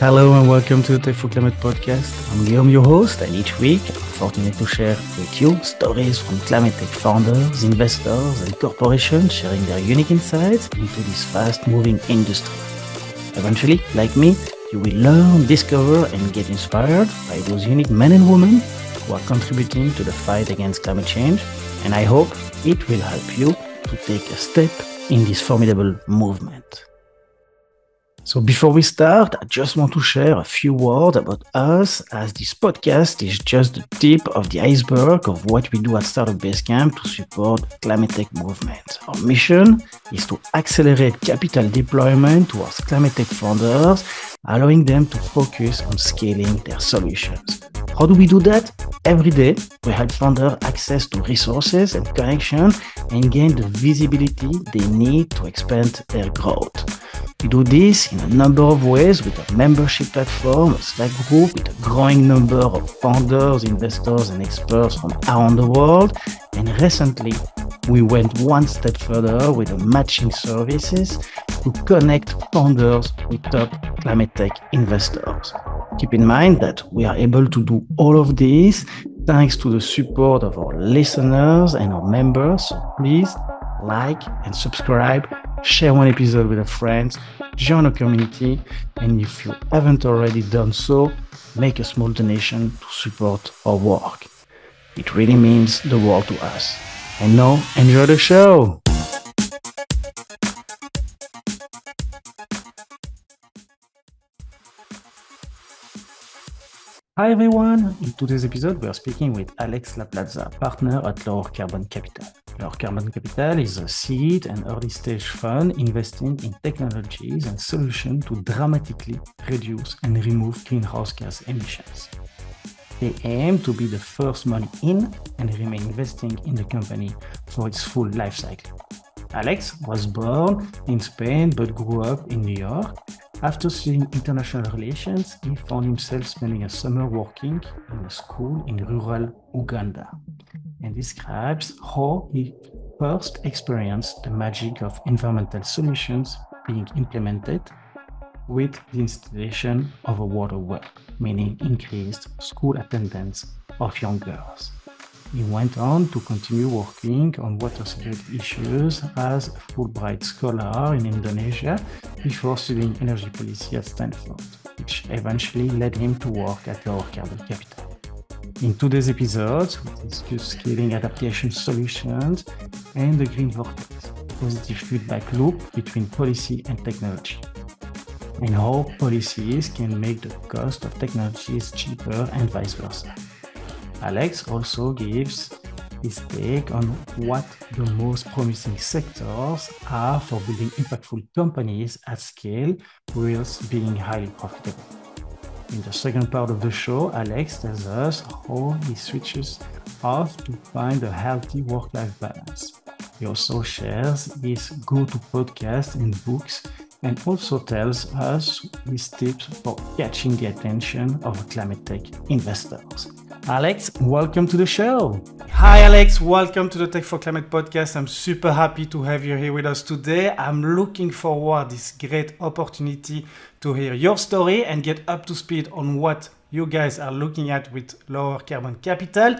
Hello and welcome to the Tech for Climate podcast. I'm Guillaume, your host, and each week I'm fortunate to share with you stories from climate tech founders, investors, and corporations sharing their unique insights into this fast moving industry. Eventually, like me, you will learn, discover, and get inspired by those unique men and women who are contributing to the fight against climate change. And I hope it will help you to take a step in this formidable movement. So before we start, I just want to share a few words about us as this podcast is just the tip of the iceberg of what we do at Startup Basecamp to support climate tech movement. Our mission is to accelerate capital deployment towards climate tech founders, allowing them to focus on scaling their solutions. How do we do that? Every day, we help founders access to resources and connections and gain the visibility they need to expand their growth. We do this in a number of ways with a membership platform, a Slack group with a growing number of founders, investors, and experts from around the world. And recently, we went one step further with the matching services to connect founders with top climate tech investors. Keep in mind that we are able to do all of this thanks to the support of our listeners and our members. So please like and subscribe, share one episode with a friend, join a community, and if you haven't already done so, make a small donation to support our work. It really means the world to us. And now, enjoy the show! Hi everyone! In today's episode, we are speaking with Alex Laplaza, partner at Lowercarbon Capital. Lowercarbon Capital is a seed and early stage fund investing in technologies and solutions to dramatically reduce and remove greenhouse gas emissions. They aim to be the first money in and remain investing in the company for its full life cycle. Alex was born in Spain but grew up in New York after studying international relations, he found himself spending a summer working in a school in rural Uganda and describes how he first experienced the magic of environmental solutions being implemented with the installation of a water well, meaning increased school attendance of young girls. He went on to continue working on water security issues as a Fulbright scholar in Indonesia before studying energy policy at Stanford, which eventually led him to work at Lowercarbon Capital. In today's episode, we discuss scaling adaptation solutions and the green vortex, positive feedback loop between policy and technology, and how policies can make the cost of technologies cheaper and vice versa. Alex also gives his take on what the most promising sectors are for building impactful companies at scale whilst being highly profitable. In the second part of the show, Alex tells us how he switches off to find a healthy work life balance. He also shares his go to podcast and books and also tells us his tips for catching the attention of climate tech investors. Alex, welcome to the show. Hi, Alex. Welcome to the Tech for Climate podcast. I'm super happy to have you here with us today. I'm looking forward this great opportunity to hear your story and get up to speed on what you guys are looking at with Lowercarbon Capital,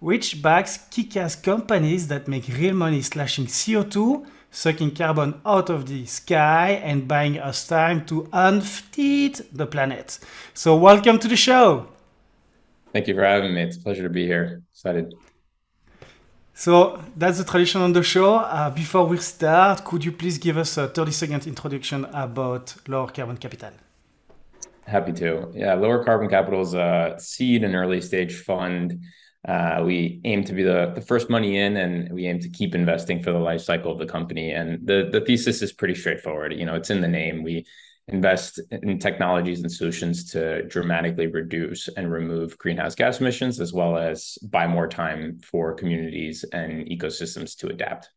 which backs kick-ass companies that make real money slashing CO2 sucking carbon out of the sky and buying us time to unfeed the planet. So, welcome to the show. Thank you for having me. It's a pleasure to be here. Excited. So that's the tradition on the show. Uh, before we start, could you please give us a 30 second introduction about Lowercarbon Capital? Happy to. Yeah, Lowercarbon Capital is a seed and early stage fund. Uh, we aim to be the, the first money in and we aim to keep investing for the life cycle of the company. And the, the thesis is pretty straightforward. You know, it's in the name. We invest in technologies and solutions to dramatically reduce and remove greenhouse gas emissions, as well as buy more time for communities and ecosystems to adapt.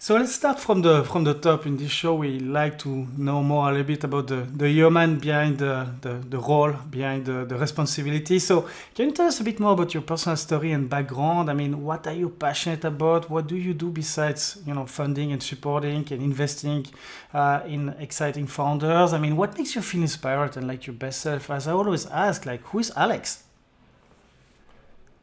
So let's start from the from the top. In this show, we like to know more a little bit about the, the human behind the, the, the role, behind the, the responsibility. So can you tell us a bit more about your personal story and background? I mean, what are you passionate about? What do you do besides you know funding and supporting and investing uh, in exciting founders? I mean, what makes you feel inspired and like your best self? As I always ask, like, who is Alex?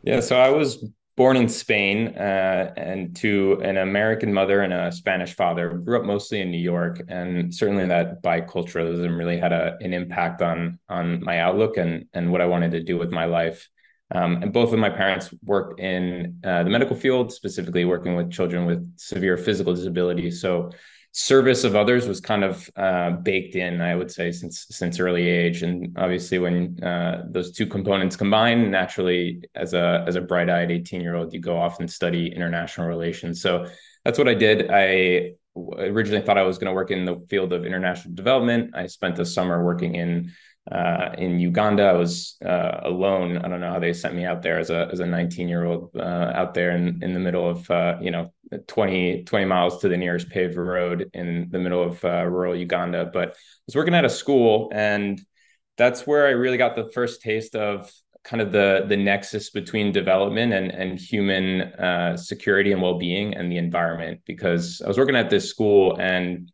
Yeah, so I was born in Spain uh, and to an American mother and a Spanish father. Grew up mostly in New York, and certainly that biculturalism really had a, an impact on on my outlook and and what I wanted to do with my life. Um, and both of my parents worked in uh, the medical field, specifically working with children with severe physical disabilities. So service of others was kind of uh, baked in, I would say, since since early age. And obviously, when uh, those two components combine, naturally, as a as a bright eyed eighteen year old, you go off and study international relations. So that's what I did. I originally thought I was going to work in the field of international development. I spent the summer working in uh, in Uganda. I was uh, alone. I don't know how they sent me out there as a as a 19 year old uh, out there in in the middle of uh, you know 20 20 miles to the nearest paved road in the middle of uh, rural Uganda. But I was working at a school, and that's where I really got the first taste of kind of the the nexus between development and and human uh, security and well being and the environment. Because I was working at this school and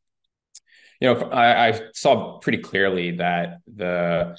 you know, I, I saw pretty clearly that the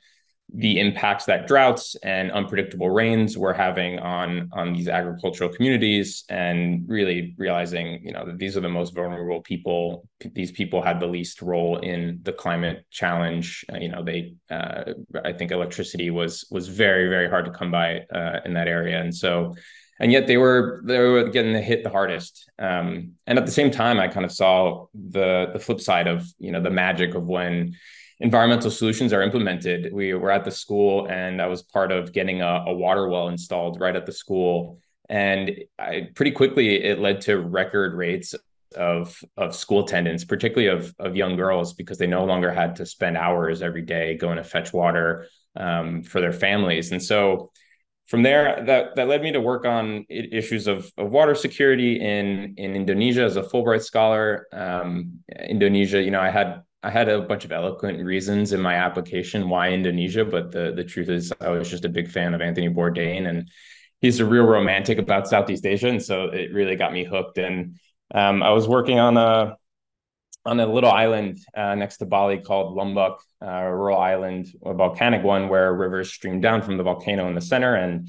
the impacts that droughts and unpredictable rains were having on on these agricultural communities and really realizing you know that these are the most vulnerable people. These people had the least role in the climate challenge. Uh, you know they uh, i think electricity was was very very hard to come by uh, in that area. And so and yet they were they were getting hit the hardest. Um, and at the same time, I kind of saw the the flip side of you know the magic of when environmental solutions are implemented. We were at the school, and I was part of getting a, a water well installed right at the school, and I, pretty quickly it led to record rates of of school attendance, particularly of of young girls, because they no longer had to spend hours every day going to fetch water um, for their families, and so from there, that that led me to work on issues of, of water security in in Indonesia as a Fulbright scholar. Um, Indonesia, you know, I had I had a bunch of eloquent reasons in my application why Indonesia, but the the truth is I was just a big fan of Anthony Bourdain, and he's a real romantic about Southeast Asia, and so it really got me hooked. And um, I was working on a on a little island uh, next to Bali called Lombok, uh, a rural island, a volcanic one where rivers stream down from the volcano in the center, and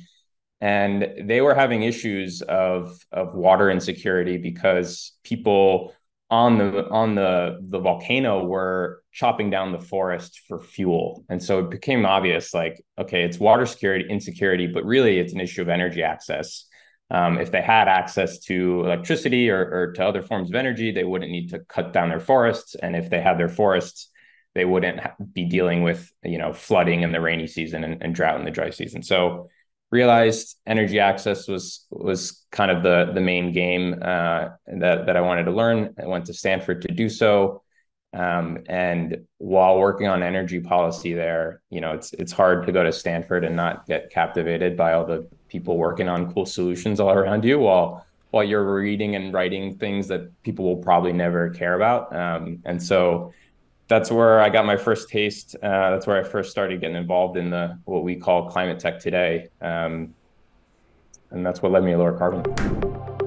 and they were having issues of of water insecurity because people on the on the the volcano were chopping down the forest for fuel, and so it became obvious, like, okay, it's water security insecurity, but really it's an issue of energy access um, if they had access to electricity or, or to other forms of energy, they wouldn't need to cut down their forests. And if they had their forests, they wouldn't be dealing with you know flooding in the rainy season and, and drought in the dry season. So realized energy access was was kind of the the main game uh, that that I wanted to learn. I went to Stanford to do so. Um, and while working on energy policy there, you know, it's it's hard to go to Stanford and not get captivated by all the people working on cool solutions all around you while while you're reading and writing things that people will probably never care about. Um, and so that's where I got my first taste. Uh, that's where I first started getting involved in the what we call climate tech today. Um, and that's what led me to Lowercarbon.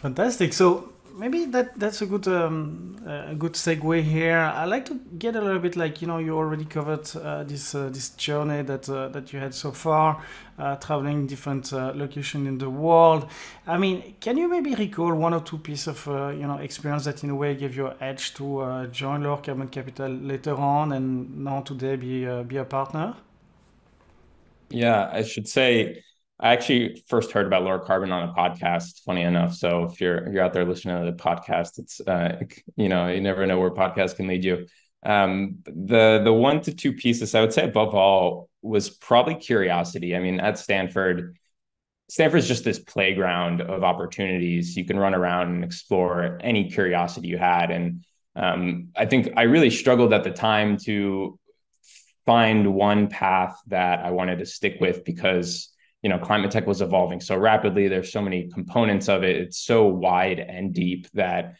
Fantastic. So maybe that that's a good um, a good segue here. I like to get a little bit like you know you already covered uh, this uh, this journey that uh, that you had so far, uh, traveling different uh, locations in the world. I mean, can you maybe recall one or two pieces of uh, you know experience that in a way gave you edge to join Lowercarbon Capital later on and now today be be a partner? Yeah, I should say I actually first heard about Lowercarbon on a podcast. Funny enough, so if you're you're out there listening to the podcast, it's uh, you know you never know where podcasts can lead you. Um, the the one to two pieces I would say above all was probably curiosity. I mean, at Stanford, Stanford's just this playground of opportunities. You can run around and explore any curiosity you had, and um, I think I really struggled at the time to find one path that I wanted to stick with because you know climate tech was evolving so rapidly there's so many components of it it's so wide and deep that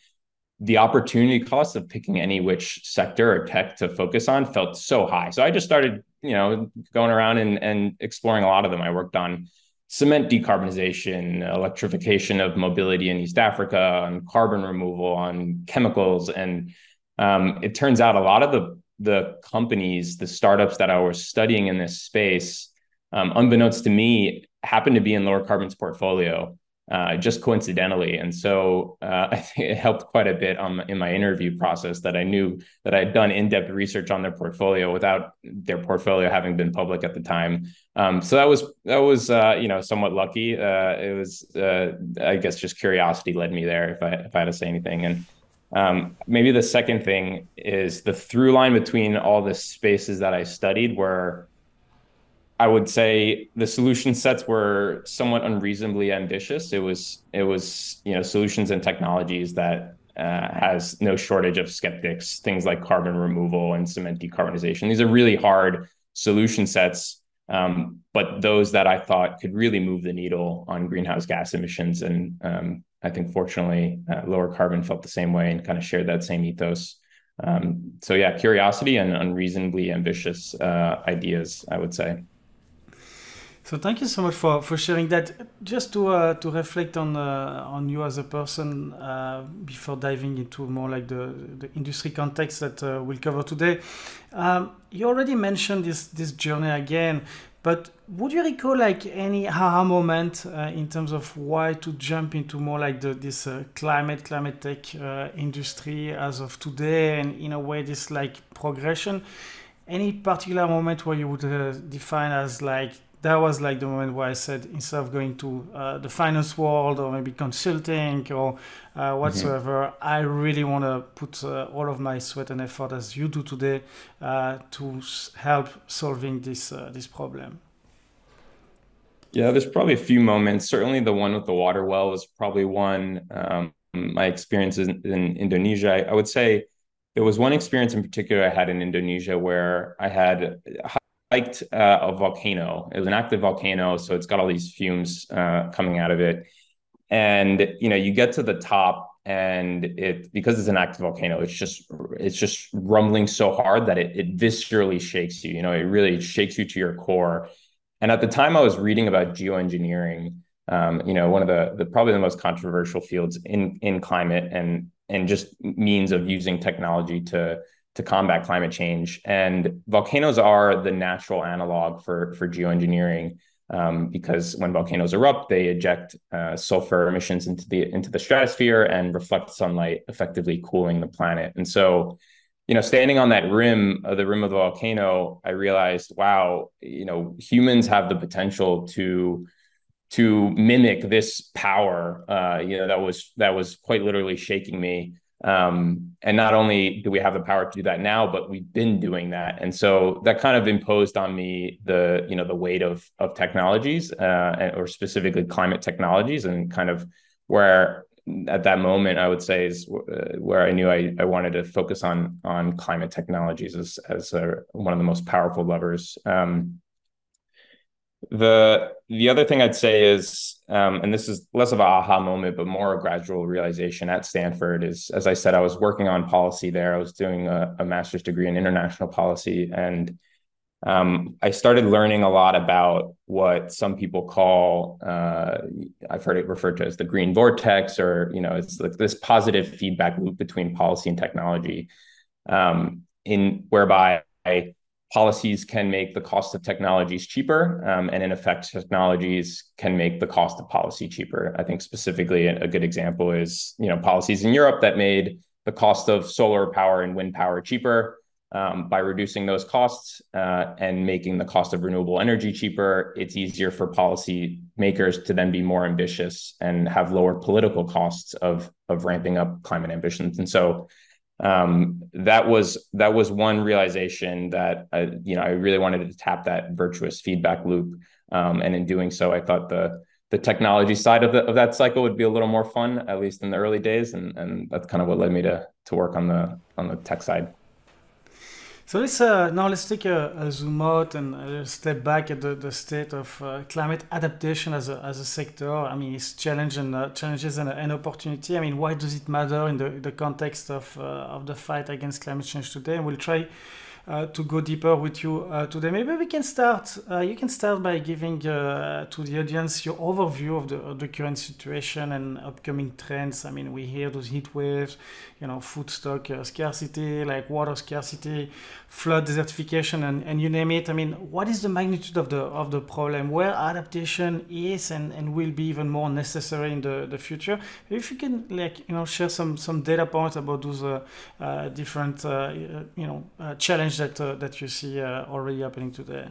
the opportunity cost of picking any which sector or tech to focus on felt so high. So i just started you know going around and, and exploring a lot of them. I worked on cement decarbonization electrification of mobility in east africa on carbon removal on chemicals and um, it turns out a lot of the the companies the startups that i was studying in this space um, unbeknownst to me, happened to be in Lowercarbon's portfolio uh, just coincidentally. And so uh, I think it helped quite a bit on, in my interview process that I knew that I had done in-depth research on their portfolio without their portfolio having been public at the time. Um, so that was that was uh, you know somewhat lucky. Uh, it was uh, I guess just curiosity led me there. If I if I had to say anything and. Um, maybe the second thing is the through line between all the spaces that I studied were I would say the solution sets were somewhat unreasonably ambitious. It was it was you know solutions and technologies that uh, has no shortage of skeptics. Things like carbon removal and cement decarbonization. These are really hard solution sets, um, but those that I thought could really move the needle on greenhouse gas emissions. And um, I think fortunately, uh, Lowercarbon felt the same way and kind of shared that same ethos. Um, so yeah, curiosity and unreasonably ambitious uh, ideas, I would say. So thank you so much for, for sharing that. Just to uh, to reflect on uh, on you as a person uh, before diving into more like the, the industry context that uh, we'll cover today. Um, you already mentioned this this journey again, but would you recall like any aha moment uh, in terms of why to jump into more like the this uh, climate climate tech industry as of today, and in a way this like progression? Any particular moment where you would define as like that was like the moment where I said instead of going to uh, the finance world or maybe consulting or uh, mm-hmm. whatsoever, mm-hmm. I really want to put uh, all of my sweat and effort as you do today uh, to help solving this uh, this problem. Yeah, there's probably a few moments. Certainly, the one with the water well was probably one. Um, my experiences in, in Indonesia, I, I would say there was one experience in particular I had in Indonesia where I had liked uh, a volcano. It was an active volcano, so it's got all these fumes uh, coming out of it. And you know, you get to the top, and it because it's an active volcano, it's just it's just rumbling so hard that it it viscerally shakes you. You know, it really shakes you to your core. And at the time, I was reading about geoengineering. Um, you know, one of the, the probably the most controversial fields in in climate and and just means of using technology to to combat climate change. And volcanoes are the natural analog for, for geoengineering um, because when volcanoes erupt, they eject uh, sulfur emissions into the into the stratosphere and reflect sunlight, effectively cooling the planet. And so, you know, standing on that rim of the rim of the volcano, I realized, wow, you know, humans have the potential to to mimic this power. Uh, you know, that was that was quite literally shaking me. Um, and not only do we have the power to do that now, but we've been doing that. And so that kind of imposed on me the, you know, the weight of of technologies, uh, or specifically climate technologies, and kind of where at that moment I would say is uh, where I knew I, I wanted to focus on on climate technologies as as a, one of the most powerful levers. Um, the the other thing I'd say is, um, and this is less of an aha moment, but more a gradual realization at Stanford is, as I said, I was working on policy there. I was doing a, a master's degree in international policy, and um, I started learning a lot about what some people call, uh, I've heard it referred to as the green vortex, or you know, it's like this positive feedback loop between policy and technology, um, in whereby policies can make the cost of technologies cheaper, um, and in effect, technologies can make the cost of policy cheaper. I think specifically a good example is you know policies in Europe that made the cost of solar power and wind power cheaper. Um, by reducing those costs uh, and making the cost of renewable energy cheaper, it's easier for policy makers to then be more ambitious and have lower political costs of of ramping up climate ambitions. And so um, that was that was one realization that I, you know I really wanted to tap that virtuous feedback loop, um, and in doing so, I thought the the technology side of, the, of that cycle would be a little more fun, at least in the early days, and and that's kind of what led me to to work on the on the tech side. So let's uh, now let's take a, a, zoom out and a step back at the, the state of uh, climate adaptation as a, as a sector. I mean, it's challenge and uh, challenges and an opportunity. I mean, why does it matter in the, the context of uh, of the fight against climate change today? And we'll try uh, to go deeper with you uh, today. Maybe we can start. Uh, you can start by giving uh, to the audience your overview of the, of the current situation and upcoming trends. I mean, we hear those heat waves, you know, food stock uh, scarcity, like water scarcity, flood desertification, and, and you name it. I mean, what is the magnitude of the of the problem? Where adaptation is and, and will be even more necessary in the, the future? If you can, like, you know, share some some data points about those uh, uh, different, you know, challenge that uh, that you see uh, already happening today?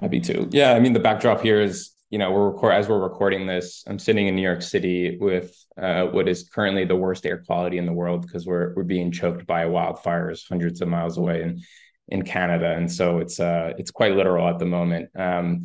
Happy to. Yeah, I mean the backdrop here is you know we're record as we're recording this. I'm sitting in New York City with uh, what is currently the worst air quality in the world because we're we're being choked by wildfires hundreds of miles away in in Canada, and so it's uh it's quite literal at the moment. Um,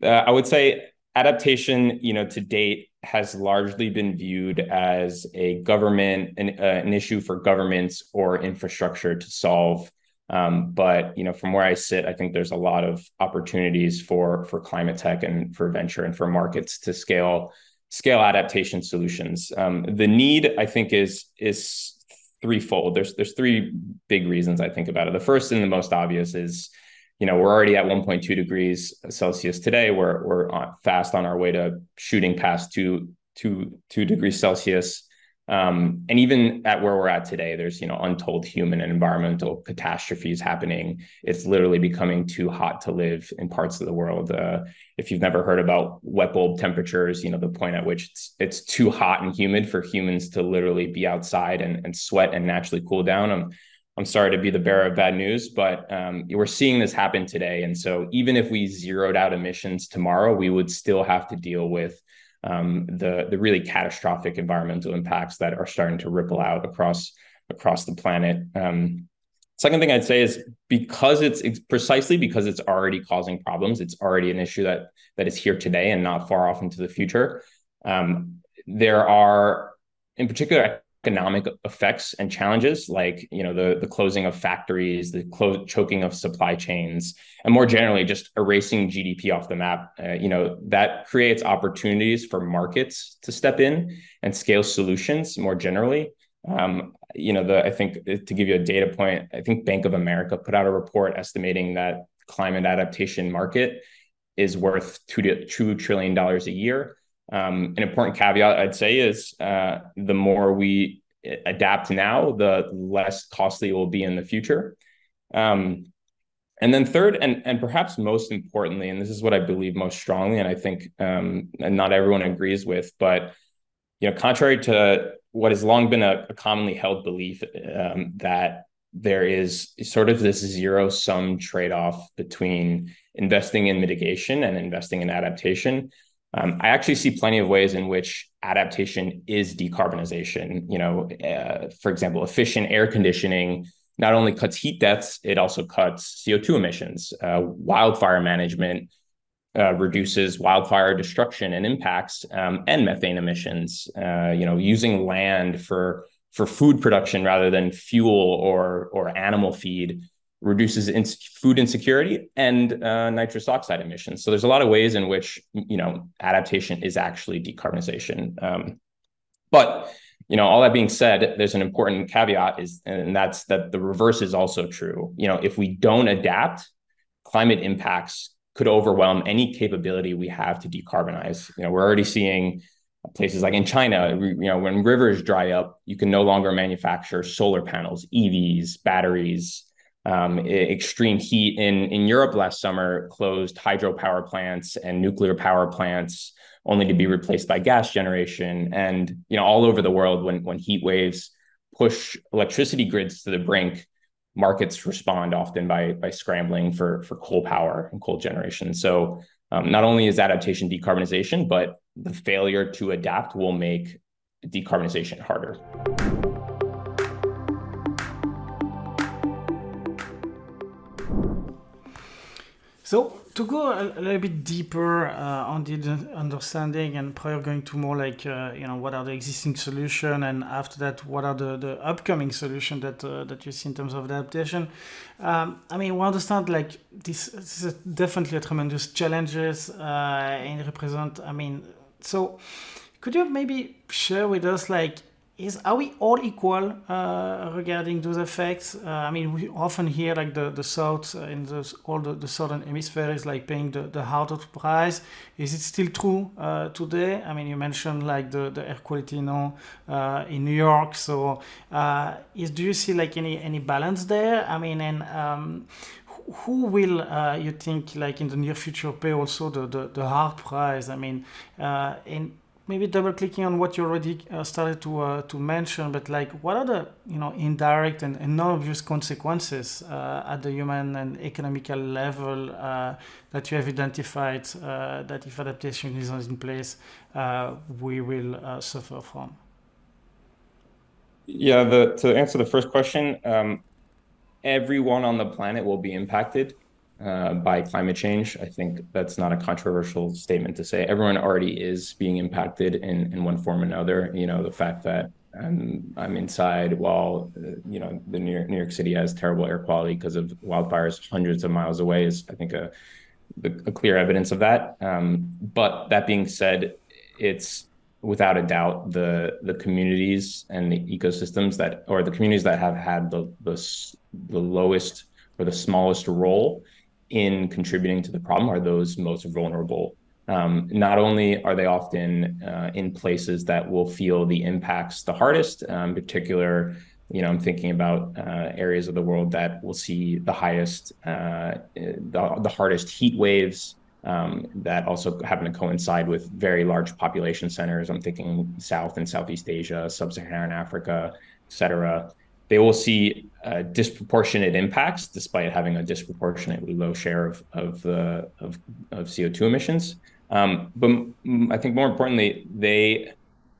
uh, I would say adaptation, you know, to date has largely been viewed as a government an, uh, an issue for governments or infrastructure to solve. Um, but you know, from where I sit, I think there's a lot of opportunities for for climate tech and for venture and for markets to scale scale adaptation solutions. Um, the need, I think, is is threefold. There's there's three big reasons I think about it. The first and the most obvious is you know we're already at 1.2 degrees celsius today we're we're on, fast on our way to shooting past two two two degrees celsius um, and even at where we're at today there's you know untold human and environmental catastrophes happening. It's literally becoming too hot to live in parts of the world. Uh, if you've never heard about wet bulb temperatures you know the point at which it's it's too hot and humid for humans to literally be outside and, and sweat and naturally cool down. I'm I'm sorry to be the bearer of bad news, but um, we're seeing this happen today. And so, even if we zeroed out emissions tomorrow, we would still have to deal with um, the the really catastrophic environmental impacts that are starting to ripple out across across the planet. Um, second thing I'd say is because it's, it's precisely because it's already causing problems. It's already an issue that that is here today and not far off into the future. Um, there are, in particular, economic effects and challenges like you know the the closing of factories the clo- choking of supply chains and more generally just erasing gdp off the map. Uh, you know that creates opportunities for markets to step in and scale solutions more generally. Um, you know the i think to give you a data point i think bank of america put out a report estimating that climate adaptation market is worth two to two trillion dollars a year um, an important caveat I'd say is uh, the more we adapt now, the less costly it will be in the future. Um, and then third, and and perhaps most importantly, and this is what I believe most strongly, and I think um, and not everyone agrees with, but you know, contrary to what has long been a, a commonly held belief um, that there is sort of this zero sum trade off between investing in mitigation and investing in adaptation. Um, I actually see plenty of ways in which adaptation is decarbonization. You know, uh, for example, efficient air conditioning not only cuts heat deaths, it also cuts CO2 emissions. Uh, wildfire management uh, reduces wildfire destruction and impacts um, and methane emissions. Uh, you know, using land for for food production rather than fuel or or animal feed reduces food insecurity and uh, nitrous oxide emissions. So there's a lot of ways in which you know adaptation is actually decarbonization. Um, but you know, all that being said, there's an important caveat is, and that's that the reverse is also true. You know, if we don't adapt, climate impacts could overwhelm any capability we have to decarbonize. You know, we're already seeing places like in China, you know, when rivers dry up, you can no longer manufacture solar panels, EVs, batteries, um, extreme heat in in Europe last summer closed hydropower plants and nuclear power plants only to be replaced by gas generation. And you know all over the world when when heat waves push electricity grids to the brink markets respond often by by scrambling for for coal power and coal generation. So um, not only is adaptation decarbonization but the failure to adapt will make decarbonization harder So to go a, a little bit deeper uh, on the understanding and prior going to more like uh, you know what are the existing solution and after that what are the, the upcoming solution that uh, that you see in terms of adaptation um, i mean we understand like this, this is definitely a tremendous challenges uh, and represent i mean so could you maybe share with us like is are we all equal uh, regarding those effects? Uh, I mean, we often hear like the the south in the, all the, the southern hemisphere is like paying the, the harder price. Is it still true uh, today? I mean, you mentioned like the, the air quality now uh, in New York. So, uh, is do you see like any any balance there? I mean, and um, who will uh, you think like in the near future pay also the, the, the hard price? I mean, uh, in maybe double clicking on what you already uh, started to uh, to mention, but like what are the you know indirect and, and non-obvious consequences uh, at the human and economical level uh, that you have identified uh, that if adaptation is not in place, uh, we will suffer from? Yeah, the, to answer the first question, um, everyone on the planet will be impacted uh, by climate change. I think that's not a controversial statement to say. Everyone already is being impacted in, in one form or another. You know, the fact that I'm, I'm inside while, uh, you know, the New York, New York City has terrible air quality because of wildfires hundreds of miles away is, I think, a, a clear evidence of that. Um, but that being said, it's without a doubt the the communities and the ecosystems that or the communities that have had the the, the lowest or the smallest role in contributing to the problem are those most vulnerable. Um, not only are they often uh, in places that will feel the impacts the hardest, um, particular, you know, I'm thinking about uh, areas of the world that will see the highest, uh, the, the hardest heat waves um, that also happen to coincide with very large population centers. I'm thinking South and Southeast Asia, Sub-Saharan Africa, et cetera they will see uh, disproportionate impacts despite having a disproportionately low share of of, uh, of, of CO2 emissions. Um, but I think more importantly, they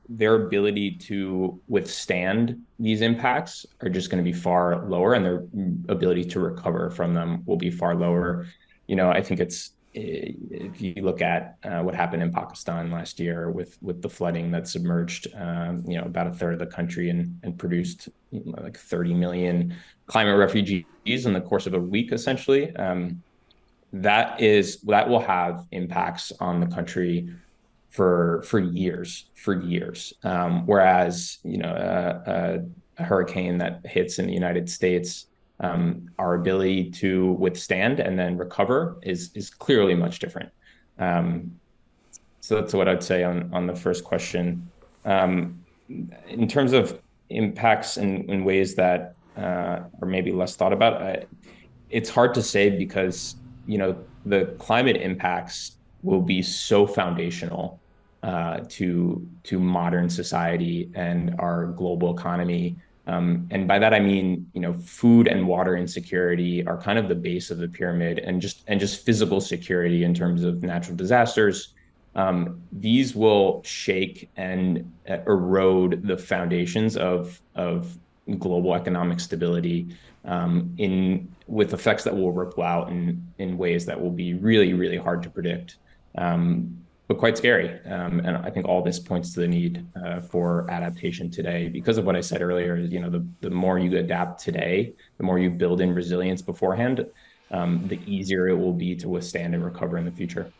their ability to withstand these impacts are just going to be far lower, and their ability to recover from them will be far lower. You know, I think it's if you look at uh, what happened in Pakistan last year with with the flooding that submerged, um, you know, about a third of the country and and produced like 30 million climate refugees in the course of a week, essentially. Um, that is that will have impacts on the country for for years, for years. Um, whereas you know a, a hurricane that hits in the United States our ability to withstand and then recover is is clearly much different. Um, so that's what I'd say on on the first question. Um, in terms of impacts in, in ways that uh, are maybe less thought about, I, it's hard to say because you know the climate impacts will be so foundational uh, to to modern society and our global economy um, and by that I mean, you know, food and water insecurity are kind of the base of the pyramid, and just and just physical security in terms of natural disasters. Um, these will shake and uh, erode the foundations of of global economic stability um, in with effects that will ripple out in in ways that will be really really hard to predict. Um, but quite scary. Um, and I think all this points to the need uh, for adaptation today because of what I said earlier. You know, the the more you adapt today, the more you build in resilience beforehand, um, the easier it will be to withstand and recover in the future.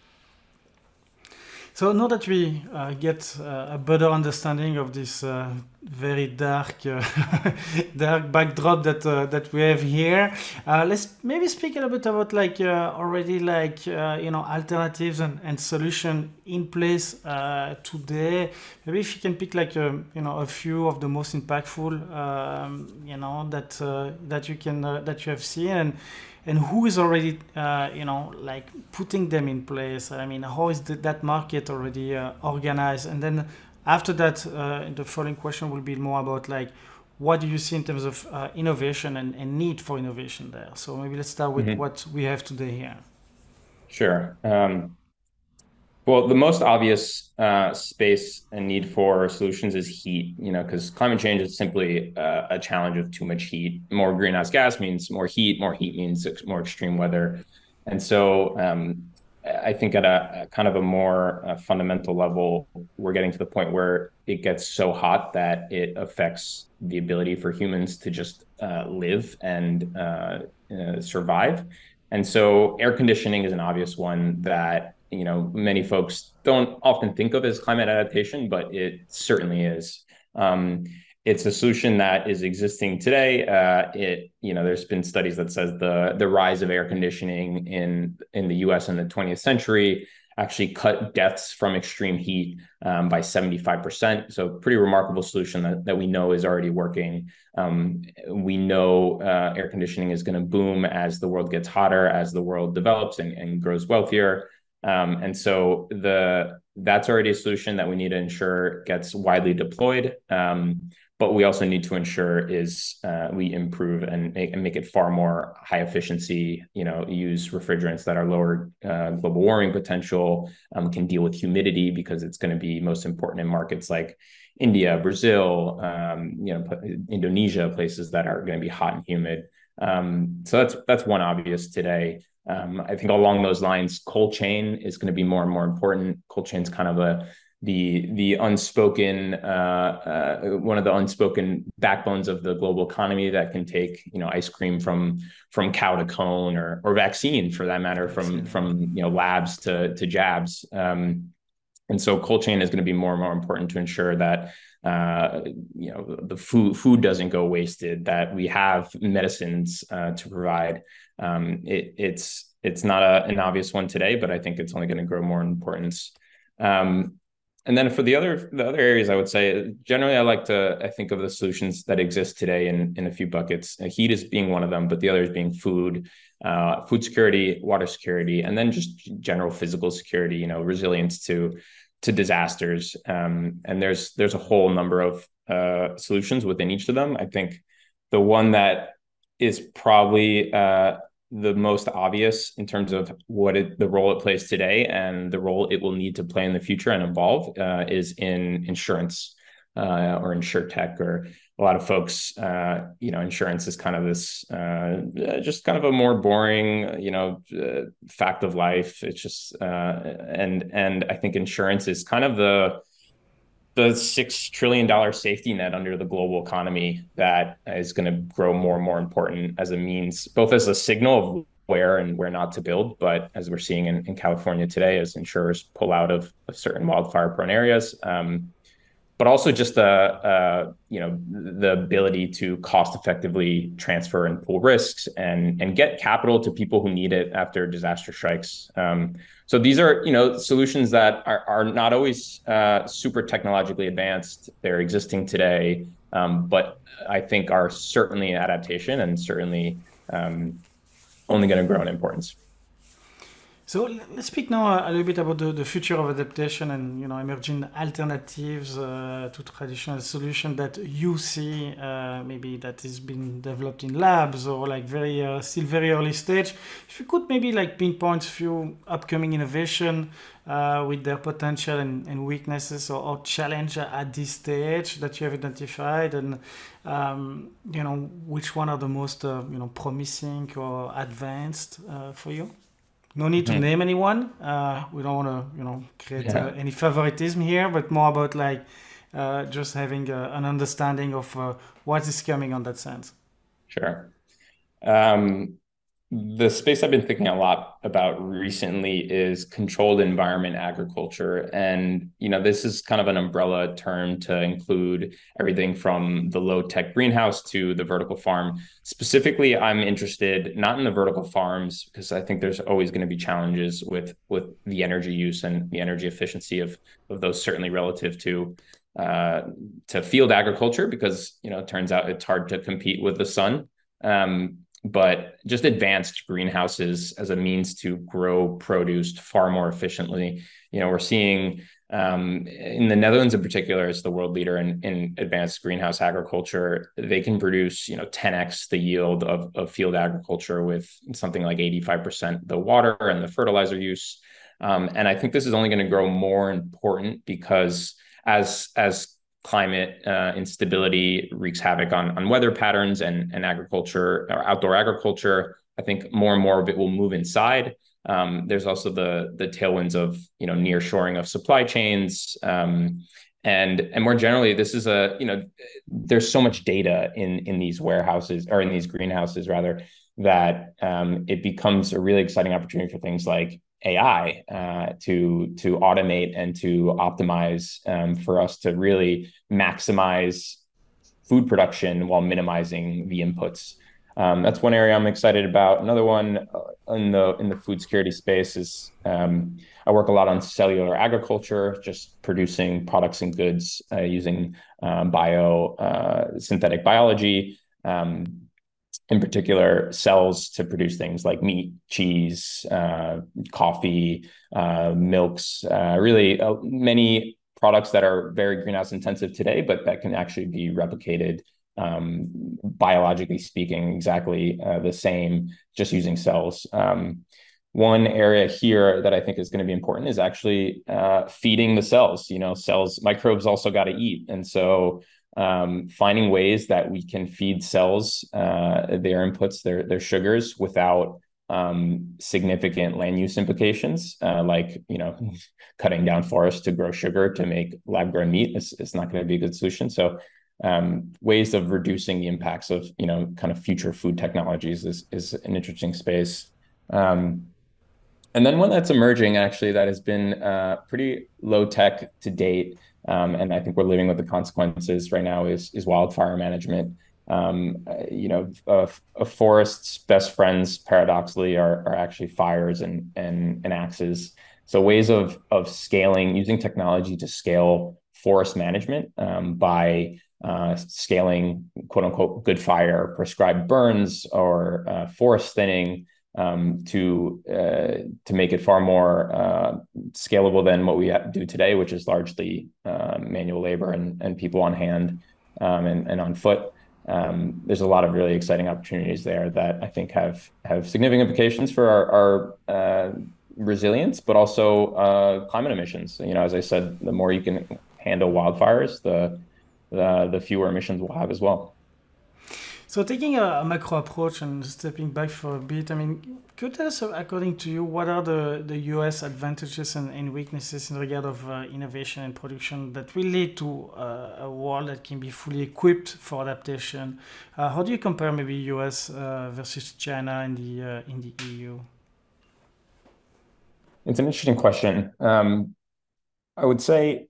So now that we uh, get uh, a better understanding of this uh, very dark, uh, dark backdrop that uh, that we have here, uh, let's maybe speak a little bit about like already like you know alternatives and, and solution in place today. Maybe if you can pick like a, you know a few of the most impactful um, you know that that you can that you have seen and and who is already uh, you know like putting them in place? I mean how is the, that market already uh, organized? And then after that uh, the following question will be more about like what do you see in terms of uh, innovation and, and, need for innovation there? So maybe let's start with mm-hmm. what we have today here. Sure. Um, well, the most obvious uh, space and need for solutions is heat, you know, because climate change is simply uh, a challenge of too much heat. More greenhouse gas means more heat, more heat means more extreme weather. and so um, I think at a, a, kind of a more uh, fundamental level, we're getting to the point where it gets so hot that it affects the ability for humans to just uh, live and uh, uh, survive. And so, air conditioning is an obvious one that you know many folks don't often think of as climate adaptation, but it certainly is. Um, it's a solution that is existing today. Uh, it, you know, there's been studies that says the the rise of air conditioning in in the U.S. in the 20th century actually cut deaths from extreme heat um, by 75%. So pretty remarkable solution that, that we know is already working. Um, we know uh, air conditioning is going to boom as the world gets hotter, as the world develops and, and grows wealthier. Um, and so the that's already a solution that we need to ensure gets widely deployed. Um, but we also need to ensure is uh, we improve and make, and make it far more high efficiency you know use refrigerants that are lower uh, global warming potential um, can deal with humidity because it's going to be most important in markets like india brazil um, you know indonesia places that are going to be hot and humid um, so that's that's one obvious today um, i think along those lines cold chain is going to be more and more important. Cold chain is kind of a the the unspoken uh, uh, one of the unspoken backbones of the global economy that can take you know ice cream from from cow to cone or or vaccine for that matter from from you know labs to to jabs. Um, and so cold chain is going to be more and more important to ensure that uh, you know the food food doesn't go wasted that we have medicines uh, to provide um, it, it's it's not a, an obvious one today but I think it's only going to grow more in importance um, and then for the other the other areas, I would say generally I like to I think of the solutions that exist today in in a few buckets. Uh, heat is being one of them, but the others being food, uh, food security, water security, and then just general physical security. You know, resilience to to disasters. Um, and there's there's a whole number of uh, solutions within each of them. I think the one that is probably uh, the most obvious in terms of what it, the role it plays today and the role it will need to play in the future and evolve uh, is in insurance uh, or insurtech or a lot of folks uh, you know insurance is kind of this uh, just kind of a more boring you know uh, fact of life. It's just uh, and and i think insurance is kind of the the six trillion dollar safety net under the global economy that is going to grow more and more important as a means, both as a signal of where and where not to build, but as we're seeing in, in California today, as insurers pull out of, of certain wildfire prone areas, um, but also just the uh, you know the ability to cost effectively transfer and pool risks and and get capital to people who need it after disaster strikes. Um, so these are you know solutions that are, are not always uh, super technologically advanced. They're existing today um, but i think are certainly an adaptation and certainly um, only going to grow in importance so let's speak now a little bit about the, the future of adaptation and you know emerging alternatives uh, to traditional solutions that you see uh, maybe that is being developed in labs or like very uh, still very early stage. If you could maybe like pinpoint a few upcoming innovation uh, with their potential and, and weaknesses or, or, challenge at this stage that you have identified and um, you know which one are the most uh, you know promising or advanced uh, for you? No need to mm-hmm. name anyone. Uh, we don't want to, you know, create yeah. uh, any favoritism here, but more about like uh, just having uh, an understanding of uh, what is coming on that sense. Sure. Um, the space I've been thinking a lot about recently is controlled environment agriculture. And, you know, this is kind of an umbrella term to include everything from the low tech greenhouse to the vertical farm. Specifically, I'm interested not in the vertical farms because I think there's always going to be challenges with with the energy use and the energy efficiency of, of those certainly relative to uh, to field agriculture because, you know, it turns out it's hard to compete with the sun. Um, but just advanced greenhouses as a means to grow produce far more efficiently. You know, we're seeing um, in the Netherlands in particular, as the world leader in, in advanced greenhouse agriculture, they can produce, you know, 10x the yield of, of field agriculture with something like 85% the water and the fertilizer use. Um, and I think this is only going to grow more important because as as climate uh, instability wreaks havoc on, on weather patterns and, and agriculture or outdoor agriculture. I think more and more of it will move inside. Um, there's also the the tailwinds of you know near shoring of supply chains. Um, and and more generally this is a you know there's so much data in in these warehouses or in these greenhouses rather that um, it becomes a really exciting opportunity for things like AI uh, to to automate and to optimize um, for us to really maximize food production while minimizing the inputs. Um, that's one area I'm excited about. Another one uh, in the in the food security space is um, I work a lot on cellular agriculture, just producing products and goods uh, using um, bio uh, synthetic biology. Um, in particular, cells to produce things like meat, cheese, uh, coffee, uh, milks, uh, really many products that are very greenhouse intensive today, but that can actually be replicated um, biologically speaking, exactly uh, the same, just using cells. Um, one area here that I think is going to be important is actually uh, feeding the cells. You know, cells, microbes also got to eat. And so um, finding ways that we can feed cells uh, their inputs, their, their sugars without um, significant land use implications, uh, like you know, cutting down forests to grow sugar to make lab grown meat is, is not going to be a good solution. So um, ways of reducing the impacts of you know kind of future food technologies is is an interesting space. Um, and then one that's emerging actually that has been uh, pretty low tech to date, um, and I think we're living with the consequences right now is is wildfire management. Um, you know, a, a, forest's best friends paradoxically are, are actually fires and, and and axes. So ways of of scaling using technology to scale forest management um, by uh, scaling quote unquote good fire, prescribed burns, or uh, forest thinning um, to uh, to make it far more uh, scalable than what we do today, which is largely uh, manual labor and, and people on hand um, and, and on foot. Um, there's a lot of really exciting opportunities there that I think have have significant implications for our, our uh, resilience, but also climate emissions. You know, as I said, the more you can handle wildfires, the the, the fewer emissions we'll have as well. So taking a, a, macro approach and stepping back for a bit, I mean, could you tell us, according to you, what are the, the US advantages and, and weaknesses in regard of uh, innovation and production that will lead to uh, a world that can be fully equipped for adaptation? Uh, how do you compare maybe US uh, versus China in the uh, in the EU? It's an interesting question. Um, I would say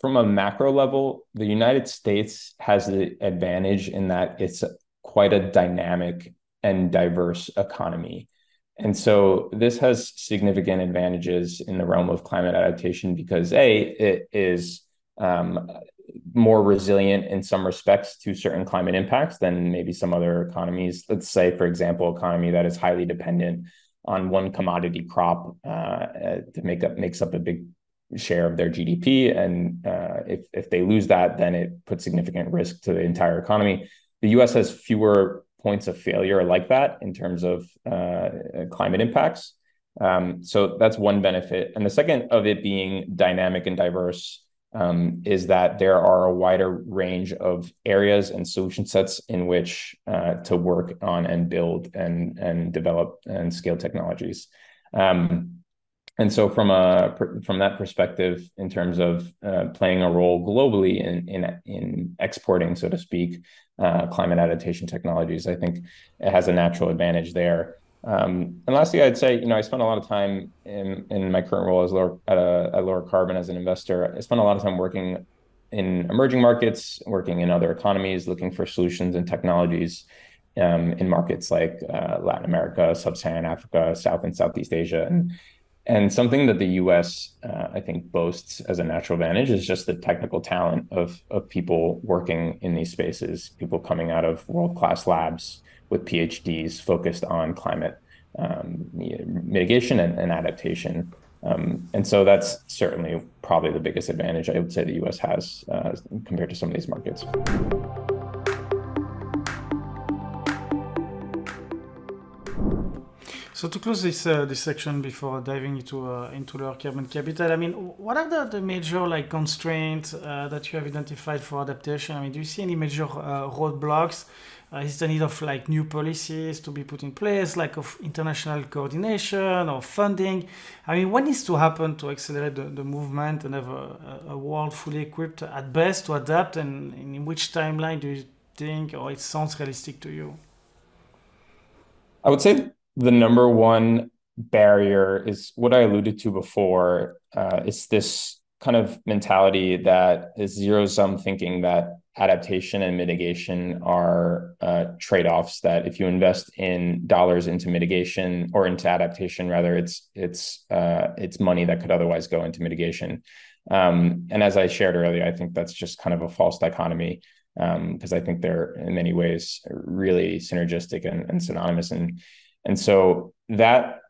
from a macro level, the United States has the advantage in that it's quite a dynamic and diverse economy. And so this has significant advantages in the realm of climate adaptation because A, it is um, more resilient in some respects to certain climate impacts than maybe some other economies. Let's say, for example, economy that is highly dependent on one commodity crop uh, to make up makes up a big share of their GDP. And uh, if, if they lose that, then it puts significant risk to the entire economy. The US has fewer points of failure like that in terms of uh, climate impacts. Um, so that's one benefit. And the second of it being dynamic and diverse um, is that there are a wider range of areas and solution sets in which uh, to work on and build and, and develop and scale technologies. Um, and so from a from that perspective in terms of uh, playing a role globally in in, in exporting so to speak uh, climate adaptation technologies i think it has a natural advantage there. Um, and lastly i'd say you know i spent a lot of time in in my current role as lower at, a, at Lowercarbon as an investor. I spent a lot of time working in emerging markets working in other economies looking for solutions and technologies um, in markets like uh, latin america sub-saharan africa south and southeast asia. And and something that the U.S. Uh, I think boasts as a natural advantage is just the technical talent of of people working in these spaces, people coming out of world class labs with PhDs focused on climate um, mitigation and, and adaptation. Um, and so that's certainly probably the biggest advantage I would say the U.S. has uh, compared to some of these markets. So to close this uh, this section before diving into uh, into the carbon capital, I mean, what are the, the major like constraints uh, that you have identified for adaptation? I mean, do you see any major uh, roadblocks Uh, is the need of like new policies to be put in place, like of international coordination or funding? I mean, what needs to happen to accelerate the, the movement and have a, a world fully equipped at best to adapt? And in which timeline do you think, or it sounds realistic to you? I would say the number one barrier is what I alluded to before. Uh, it's this kind of mentality that is zero sum thinking that adaptation and mitigation are uh, trade offs. That if you invest in dollars into mitigation or into adaptation, rather, it's it's uh, it's money that could otherwise go into mitigation. Um, and as I shared earlier, I think that's just kind of a false dichotomy because um, I think they're in many ways really synergistic and, and synonymous. And and so that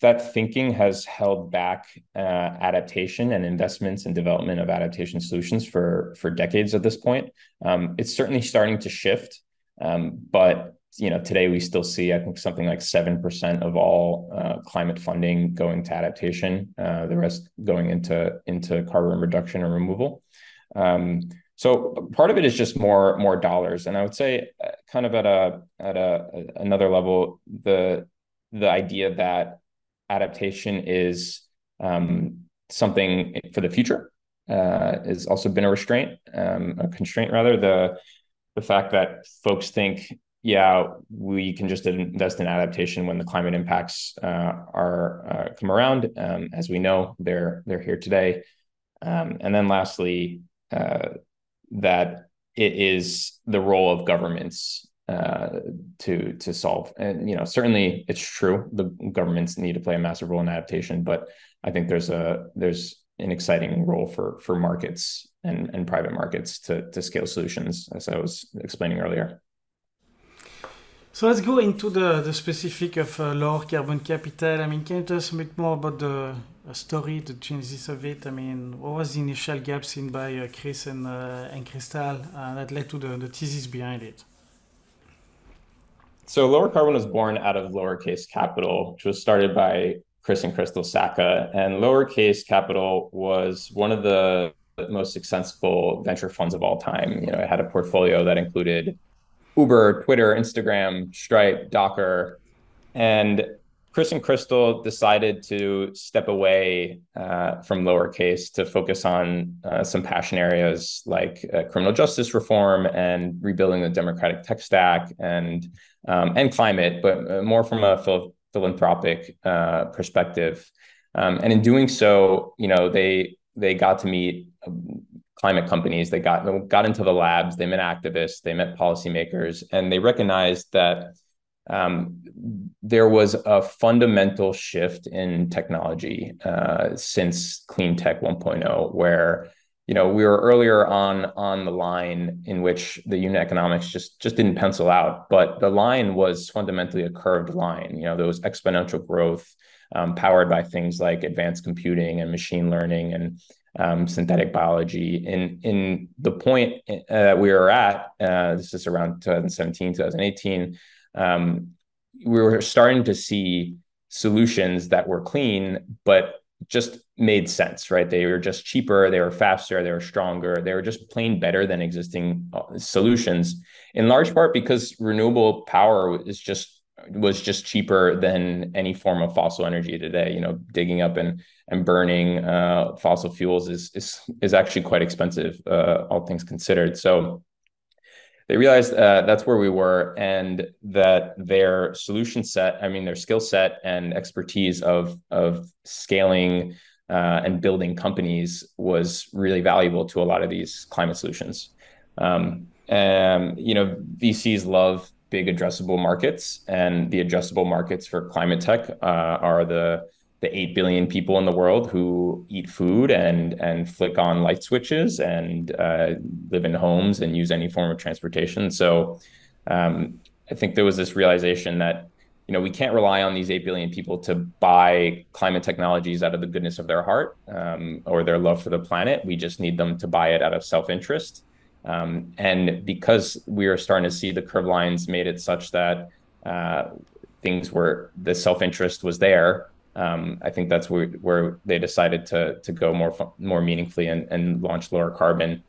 that thinking has held back uh, adaptation and investments and development of adaptation solutions for for decades at this point. Um, it's certainly starting to shift, um, but you know today we still see I think something like seven percent of all uh, climate funding going to adaptation, uh, the rest going into into carbon reduction and removal. Um, so part of it is just more more dollars, and I would say, uh, kind of at a at a another level, the the idea that adaptation is um, something for the future uh, has also been a restraint, um, a constraint rather. The the fact that folks think, yeah, we can just invest in adaptation when the climate impacts uh, are uh, come around. Um, as we know, they're they're here today. Um, and then lastly, uh, that it is the role of governments uh, to to solve. And you know, certainly it's true the governments need to play a massive role in adaptation, but I think there's a there's an exciting role for for markets and and private markets to to scale solutions, as I was explaining earlier. So let's go into the, the specific of uh, Lowercarbon Capital. I mean, can you tell us a bit more about the story, the genesis of it? I mean, what was the initial gap seen by uh, Chris and, uh, and Crystal uh, that led to the, the thesis behind it? So Lowercarbon was born out of Lowercase Capital, which was started by Chris and Crystal Sacca. And Lowercase Capital was one of the most successful venture funds of all time. You know, it had a portfolio that included Uber, Twitter, Instagram, Stripe, Docker. And Chris and Crystal decided to step away uh, from lowercase to focus on uh, some passion areas like uh, criminal justice reform and rebuilding the democratic tech stack and um, and climate, but uh, more from a phil- philanthropic uh, perspective. Um, and in doing so, you know, they they got to meet um, climate companies. They got got into the labs. They met activists. They met policymakers, and they recognized that um, there was a fundamental shift in technology uh, since Clean Tech 1.0, where you know we were earlier on on the line in which the unit economics just just didn't pencil out, but the line was fundamentally a curved line. You know, there was exponential growth um, powered by things like advanced computing and machine learning and um, synthetic biology. In in the point uh, we were at, uh, this is around 2017, 2018 um, we were starting to see solutions that were clean, but just made sense, right? They were just cheaper, they were faster, they were stronger, they were just plain better than existing uh, solutions. In large part because renewable power is just was just cheaper than any form of fossil energy today. You know, digging up and and burning uh, fossil fuels is is is actually quite expensive, uh, all things considered. So they realized uh, that's where we were and that their solution set i mean their skill set and expertise of of scaling uh, and building companies was really valuable to a lot of these climate solutions um, and you know vcs love big addressable markets and the addressable markets for climate tech uh, are the the 8 billion people in the world who eat food and and flick on light switches and uh, live in homes and use any form of transportation. So um, i think there was this realization that you know we can't rely on these 8 billion people to buy climate technologies out of the goodness of their heart um, or their love for the planet. We just need them to buy it out of self-interest um, and because we are starting to see the curve lines made it such that uh, things were the self-interest was there um, I think that's where, where they decided to to go more more meaningfully and, and launch Lowercarbon.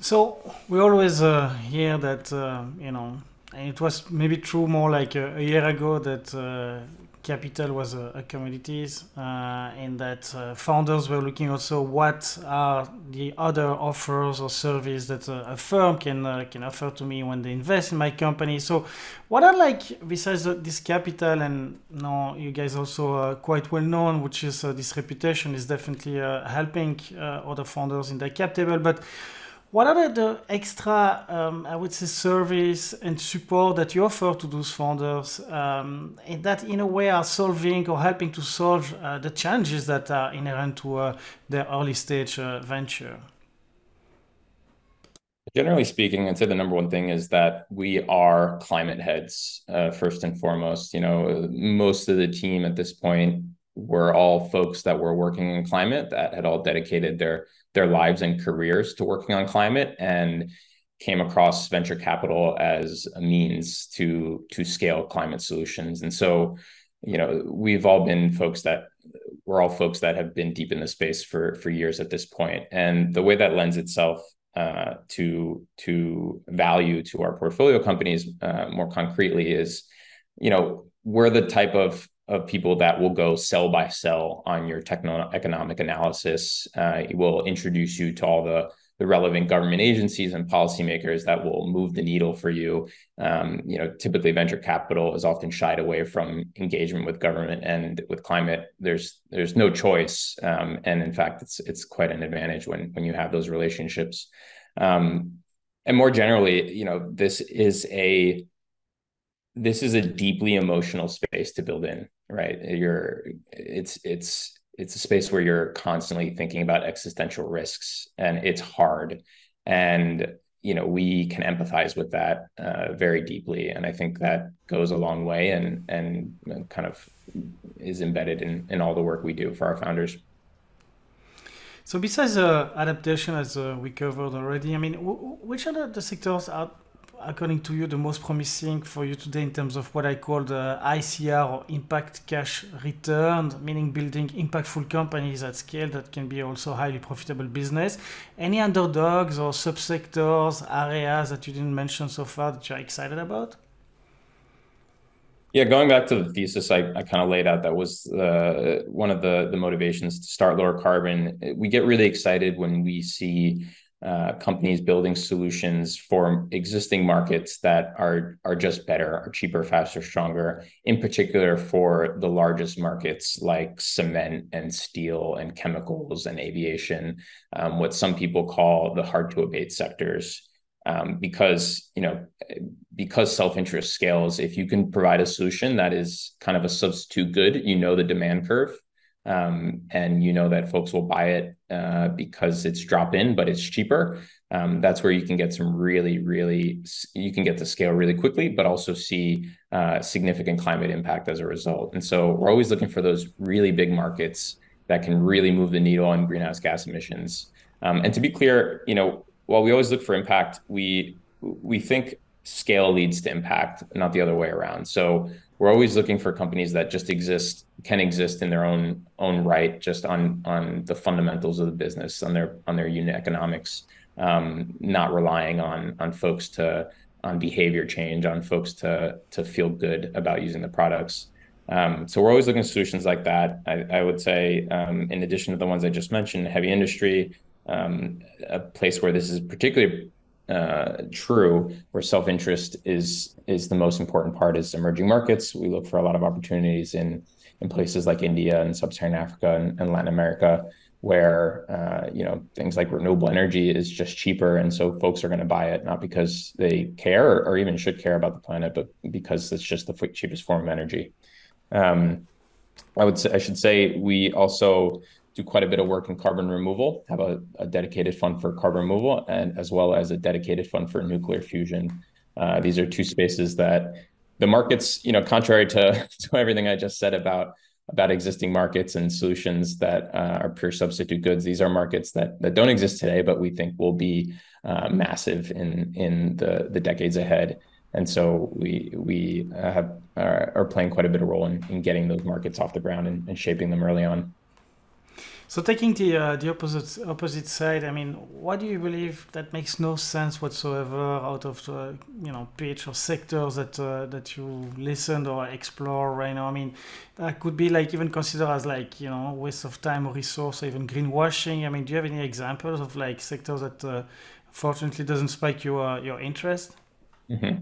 So we always uh, hear that uh, you know, and it was maybe true more like a, a year ago that uh, capital was a, a commodities, uh, and that uh, founders were looking also what are the other offers or service that a, a firm can uh, can offer to me when they invest in my company. So, what are like besides this capital and you know, you guys also quite well known, which is this reputation is definitely helping other founders in the cap table, but what are the extra, um, I would say, service and support that you offer to those founders um, that, in a way, are solving or helping to solve uh, the challenges that are inherent to uh, their early stage uh, venture? Generally speaking, I'd say the number one thing is that we are climate heads uh, first and foremost. You know, most of the team at this point were all folks that were working in climate that had all dedicated their their lives and careers to working on climate and came across venture capital as a means to to scale climate solutions. And so you know we've all been folks that we're all folks that have been deep in the space for for years at this point. And the way that lends itself uh, to to value to our portfolio companies uh, more concretely is you know we're the type of of people that will go cell by cell on your techno economic analysis. Uh, it will introduce you to all the the relevant government agencies and policymakers that will move the needle for you. Um, you know, typically venture capital is often shied away from engagement with government and with climate. There's there's no choice, um, and in fact, it's it's quite an advantage when when you have those relationships. Um, and more generally, you know, this is a this is a deeply emotional space to build in right? You're it's it's it's a space where you're constantly thinking about existential risks and it's hard. And you know we can empathize with that uh, very deeply. And i think that goes a long way and and kind of is embedded in in all the work we do for our founders. So besides uh, adaptation as uh, we covered already i mean w- which are the, sectors out according to you, the most promising for you today in terms of what I call the ICR or impact cash return, meaning building impactful companies at scale that can be also highly profitable business? Any underdogs or subsectors, areas that you didn't mention so far that you're excited about? Yeah, going back to the thesis I, I kind of laid out, that was uh, one of the the motivations to start Lowercarbon. We get really excited when we see uh, companies building solutions for existing markets that are are just better, are cheaper, faster, stronger. In particular, for the largest markets like cement and steel and chemicals and aviation, um, what some people call the hard to abate sectors. Um, because you know because self-interest scales if you can provide a solution that is kind of a substitute good you know the demand curve um, and you know that folks will buy it uh, because it's drop in, but it's cheaper. Um, that's where you can get some really, really, you can get the scale really quickly, but also see uh, significant climate impact as a result. And so we're always looking for those really big markets that can really move the needle on greenhouse gas emissions. Um, and to be clear, you know, while we always look for impact, we we think scale leads to impact, not the other way around. So we're always looking for companies that just exist can exist in their own own right just on on the fundamentals of the business on their on their unit economics um, not relying on on folks to on behavior change on folks to to feel good about using the products. Um, so we're always looking at solutions like that. I, I would say um, in addition to the ones i just mentioned heavy industry um, a place where this is particularly uh, true, where self interest is is the most important part, is emerging markets. We look for a lot of opportunities in in places like India and Sub-Saharan Africa and, and Latin America, where uh, you know things like renewable energy is just cheaper, and so folks are going to buy it not because they care or, or, even should care about the planet, but because it's just the cheapest form of energy. Um, I would say I should say we also do quite a bit of work in carbon removal, have a, a, dedicated fund for carbon removal, and as well as a dedicated fund for nuclear fusion. Uh, these are two spaces that the markets, you know, contrary to, to everything I just said about about existing markets and solutions that uh, are pure substitute goods, these are markets that that don't exist today, but we think will be uh, massive in in the the decades ahead. And so we we have are, are, playing quite a bit of role in, in getting those markets off the ground and, and shaping them early on. So taking the uh, the opposite opposite side, I mean, what do you believe that makes no sense whatsoever out of the you know pitch or sectors that uh, that you listened or explore right now? I mean, that could be like even considered as like you know waste of time or resource or even greenwashing. I mean, do you have any examples of like sectors that uh, fortunately doesn't spike your your interest? Mm-hmm.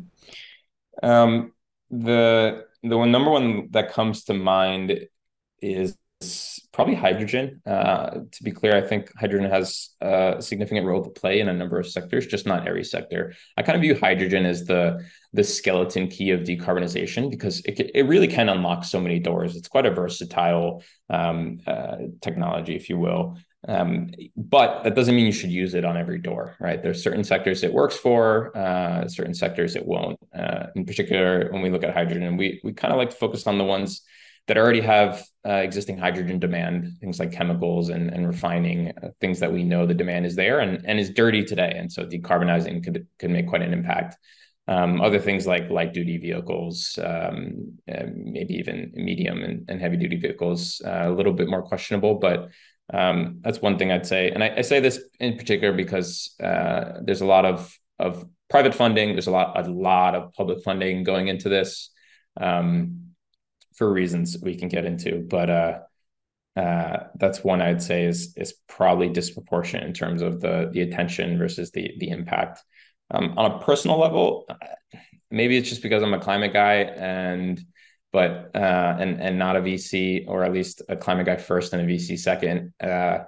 Um, the the one number one that comes to mind is probably hydrogen. Uh, to be clear, I think hydrogen has a significant role to play in a number of sectors, just not every sector. I kind of view hydrogen as the the skeleton key of decarbonization because it it really can unlock so many doors. It's quite a versatile um, uh, technology, if you will. Um, but that doesn't mean you should use it on every door, right? There's certain sectors it works for, uh, certain sectors it won't. Uh, in particular, when we look at hydrogen, we we kind of like to focus on the ones that already have uh, existing hydrogen demand, things like chemicals and, and refining, uh, things that we know the demand is there and, and is dirty today. And so decarbonizing could, could make quite an impact. Um, other things like light duty vehicles, um, maybe even medium and, and heavy duty vehicles, uh, a little bit more questionable, but um, that's one thing I'd say. And I, I say this in particular because uh, there's a lot of, of private funding, there's a lot, a lot of public funding going into this. Um, for reasons we can get into. But uh, uh, that's one I'd say is is probably disproportionate in terms of the the attention versus the the impact. Um, on a personal level, maybe it's just because I'm a climate guy and but uh, and and not a VC or at least a climate guy first and a VC second. Uh,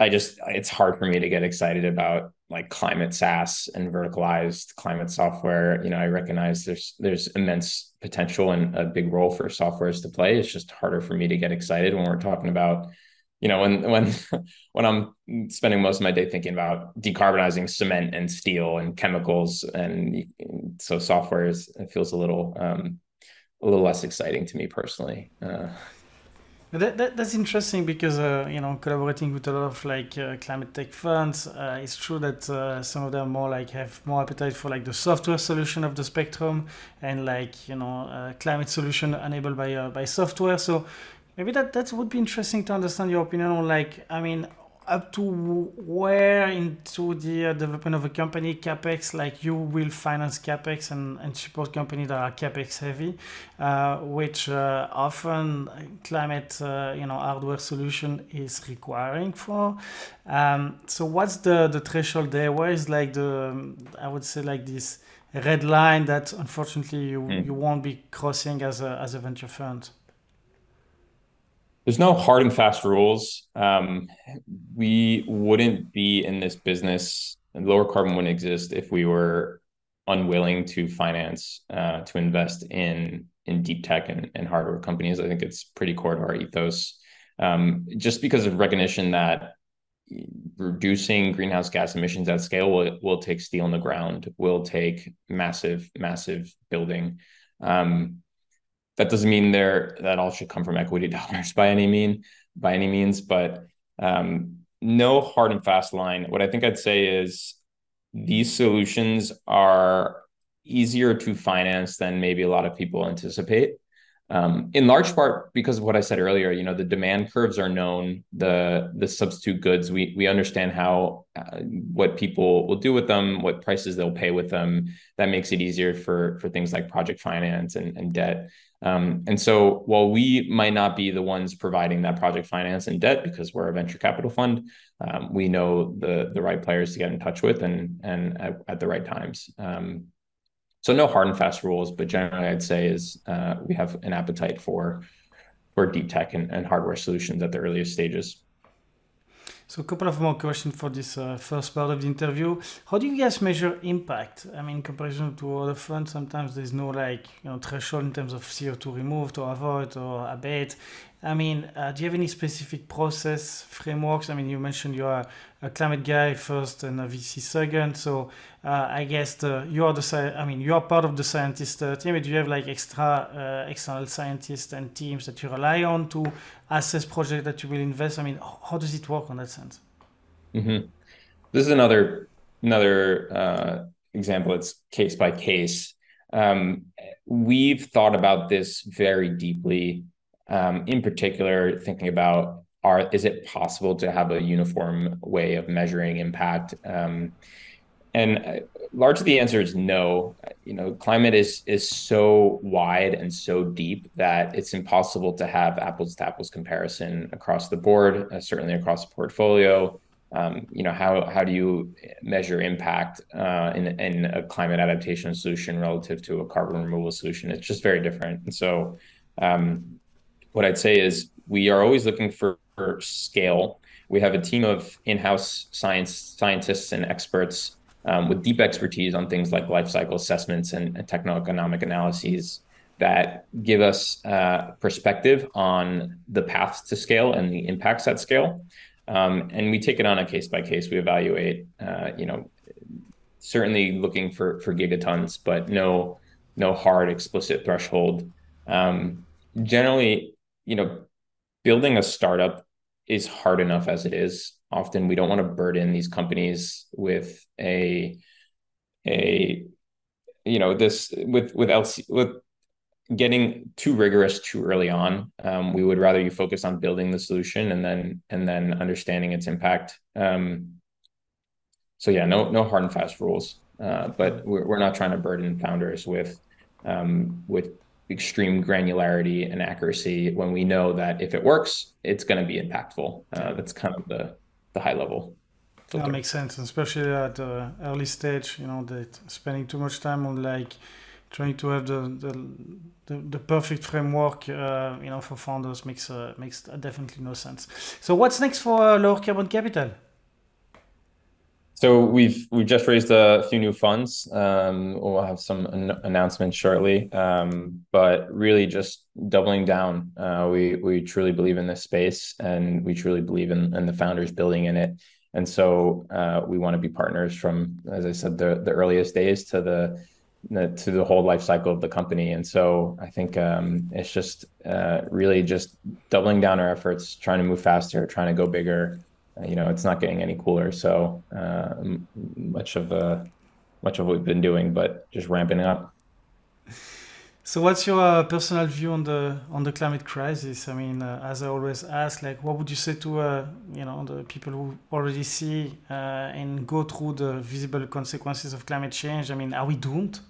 I just it's hard for me to get excited about like climate SaaS and verticalized climate software. You know, I recognize there's there's immense potential and a big role for softwares to play. It's just harder for me to get excited when we're talking about, you know, when when when I'm spending most of my day thinking about decarbonizing cement and steel and chemicals, and so software is it feels a little um, a little less exciting to me personally. Uh, that, that, that's interesting because uh, you know collaborating with a lot of like uh, climate tech funds, uh, it's true that uh, some of them more like have more appetite for like the software solution of the spectrum and like you know uh, climate solution enabled by uh, by software. So maybe that that would be interesting to understand your opinion on like I mean up to where into the uh, development of a company capex like you will finance capex and, and support companies that are capex heavy uh, which uh, often climate uh, you know hardware solution is requiring for. Um, so what's the the threshold there? Where is like the i would say like this red line that unfortunately you, mm. you won't be crossing as a as a venture fund there's no hard and fast rules. Um, we wouldn't be in this business, and Lowercarbon wouldn't exist if we were unwilling to finance, uh, to invest in in deep tech and, and hardware companies. I think it's pretty core to our ethos. Um, just because of recognition that reducing greenhouse gas emissions at scale will, will take steel in the ground, will take massive, massive building. Um, that doesn't mean there that all should come from equity dollars by any mean by any means, but um, no hard and fast line. What I think I'd say is these solutions are easier to finance than maybe a lot of people anticipate. Um, in large part because of what I said earlier, you know, the demand curves are known, the the substitute goods, we we understand how uh, what people will do with them, what prices they'll pay with them. That makes it easier for for things like project finance and, and debt. Um, and so while we might not be the ones providing that project finance and debt because we're a venture capital fund, um, we know the the right players to get in touch with and and at, at the right times. Um, so no hard and fast rules, but generally I'd say is uh, we have an appetite for for deep tech and, and hardware solutions at the earliest stages. So a couple of more questions for this uh, first part of the interview. How do you guys measure impact? I mean, in comparison to other funds, sometimes there's no like you know threshold in terms of CO2 removed or avoid or abate. I mean, uh, do you have any specific process frameworks? I mean, you mentioned you are a climate guy first and a VC second. So uh, I guess the, you are the I mean, you are part of the scientist uh, team. But do you have like extra uh, external scientists and teams that you rely on to assess projects that you will invest? I mean, how does it work on that sense? Mm-hmm. This is another another uh, example. It's case by case. Um, we've thought about this very deeply um, in particular, thinking about are is it possible to have a uniform way of measuring impact? Um, and uh, largely the answer is no. You know, climate is is so wide and so deep that it's impossible to have apples to apples comparison across the board, uh, certainly across the portfolio. Um, you know, how how do you measure impact uh, in in a climate adaptation solution relative to a carbon removal solution? It's just very different. And so, um, what I'd say is we are always looking for, for scale. We have a team of in-house science scientists and experts um, with deep expertise on things like life cycle assessments and, and techno-economic analyses that give us uh, perspective on the paths to scale and the impacts at scale. Um, and we take it on a case by case. We evaluate, uh, you know, certainly looking for for gigatons, but no no hard explicit threshold. Um, generally, you know, building a startup is hard enough as it is often we don't want to burden these companies with a a you know this with with LC with getting too rigorous too early on. Um, we would rather you focus on building the solution and then and then understanding its impact. Um, so yeah, no no hard and fast rules, uh, but we're, we're not trying to burden founders with um, with extreme granularity and accuracy when we know that if it works, it's going to be impactful. Uh, that's kind of the the high level. Filter. That makes sense, especially at the early stage. You know, that spending too much time on like trying to have the the, the, the perfect framework, uh, you know, for founders makes uh, makes definitely no sense. So, what's next for uh, Lowercarbon Capital? So we've we've just raised a few new funds. Um, we'll have some an- announcements shortly, um, but really just doubling down. Uh, we we truly believe in this space, and we truly believe in, in the founders building in it. And so uh, we want to be partners from, as I said, the the earliest days to the, to the whole life cycle of the company. And so I think um, it's just uh, really just doubling down our efforts, trying to move faster, trying to go bigger you know it's not getting any cooler. So uh, much of uh, much of what we've been doing but just ramping up. So what's your uh, personal view on the on the climate crisis? I mean uh, as i always ask like what would you say to uh, you know the people who already see uh, and go through the visible consequences of climate change? I mean are we doomed?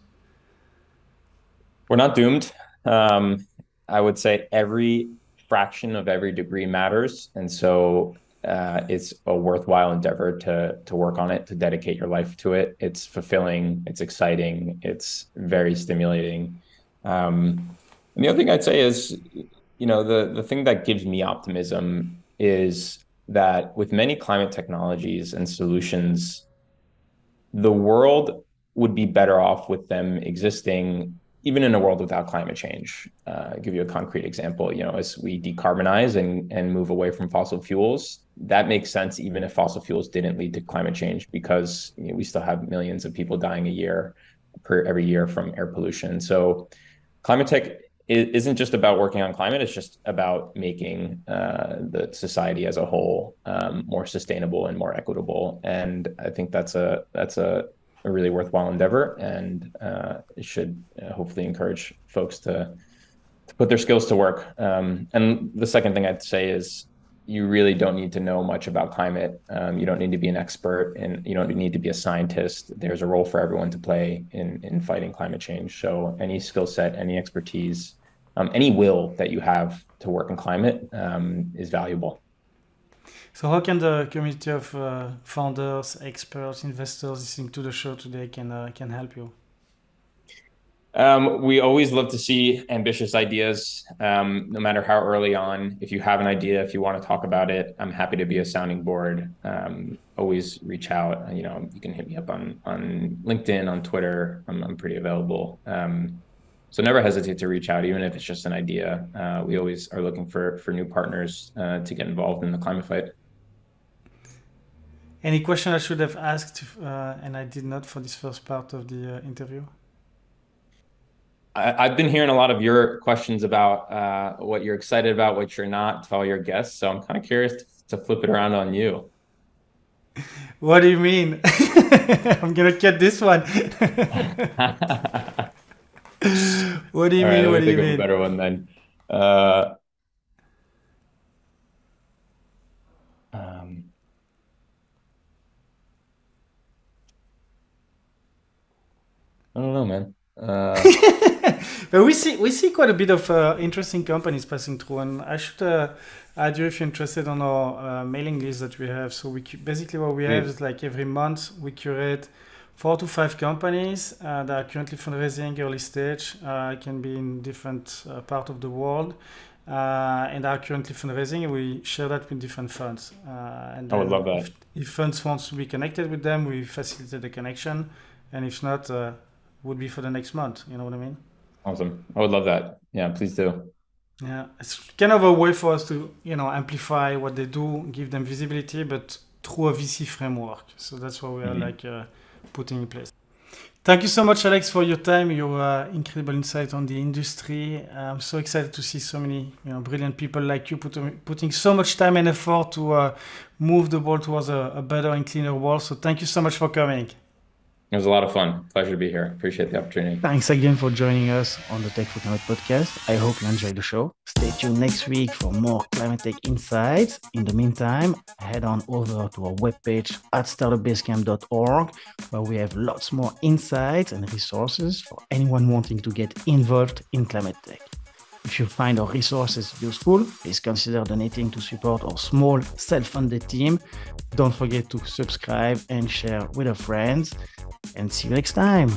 We're not doomed. Um, i would say every fraction of every degree matters. And so uh, it's a worthwhile endeavor to to work on it, to dedicate your life to it. It's fulfilling, it's exciting, it's very stimulating. Um, and the other thing I'd say is, you know, the the thing that gives me optimism is that with many climate technologies and solutions, the world would be better off with them existing even in a world without climate change. Uh, give you a concrete example. You know, as we decarbonize and, and move away from fossil fuels, that makes sense even if fossil fuels didn't lead to climate change because you know, we still have millions of people dying a year per every year from air pollution. So climate tech isn't just about working on climate; it's just about making uh, the society as a whole um, more sustainable and more equitable. And I think that's a that's a a really worthwhile endeavor, and uh, it should uh, hopefully encourage folks to to put their skills to work. Um, and the second thing I'd say is you really don't need to know much about climate. Um, you don't need to be an expert, and you don't need to be a scientist. There's a role for everyone to play in in fighting climate change. So any skill set, any expertise, um, any will that you have to work in climate um, is valuable. So how can the community of uh, founders, experts, investors listening to the show today can uh, can help you? Um, we always love to see ambitious ideas, um, no matter how early on. If you have an idea, if you want to talk about it, I'm happy to be a sounding board. Um, always reach out. You know, you can hit me up on on LinkedIn, on Twitter. I'm, I'm pretty available. Um, so never hesitate to reach out, even if it's just an idea. Uh, we always are looking for for new partners uh, to get involved in the climate fight. Any question I should have asked uh, and I did not for this first part of the uh, interview? I, have been hearing a lot of your questions about uh, what you're excited about, what you're not to all your guests. So I'm kind of curious to, to flip it around on you. What do you mean? I'm gonna get this one. what do you all mean? Right, what do you mean? a better one then. Uh, I don't know, man. Uh, but we see we see quite a bit of uh, interesting companies passing through, and I should uh, add you if you're interested on our uh, mailing list that we have. So we basically what we have is like every month we curate four to five companies uh, that are currently fundraising early stage. Uh, can be in different uh, part of the world. Uh, and are currently fundraising. We share that with different funds. Uh, and I would love that. If, if, funds wants to be connected with them, we facilitate the connection. And if not, uh, would be for the next month. You know what I mean? Awesome. I would love that. Yeah, please do. Yeah, it's kind of a way for us to you know amplify what they do, give them visibility, but through a VC framework. So that's what we are mm-hmm. like uh, putting in place. Thank you so much, Alex, for your time, your uh, incredible insight on the industry. I'm so excited to see so many you know, brilliant people like you put, putting so much time and effort to uh, move the world towards a, a better and cleaner world. So thank you so much for coming. It was a lot of fun. Pleasure to be here. Appreciate the opportunity. Thanks again for joining us on the Tech4Climate podcast. I hope you enjoyed the show. Stay tuned next week for more climate tech insights. In the meantime, head on over to our webpage at startupbasecamp.org where we have lots more insights and resources for anyone wanting to get involved in climate tech. If you find our resources useful, please consider donating to support our small self-funded team. Don't forget to subscribe and share with your friends and see you next time.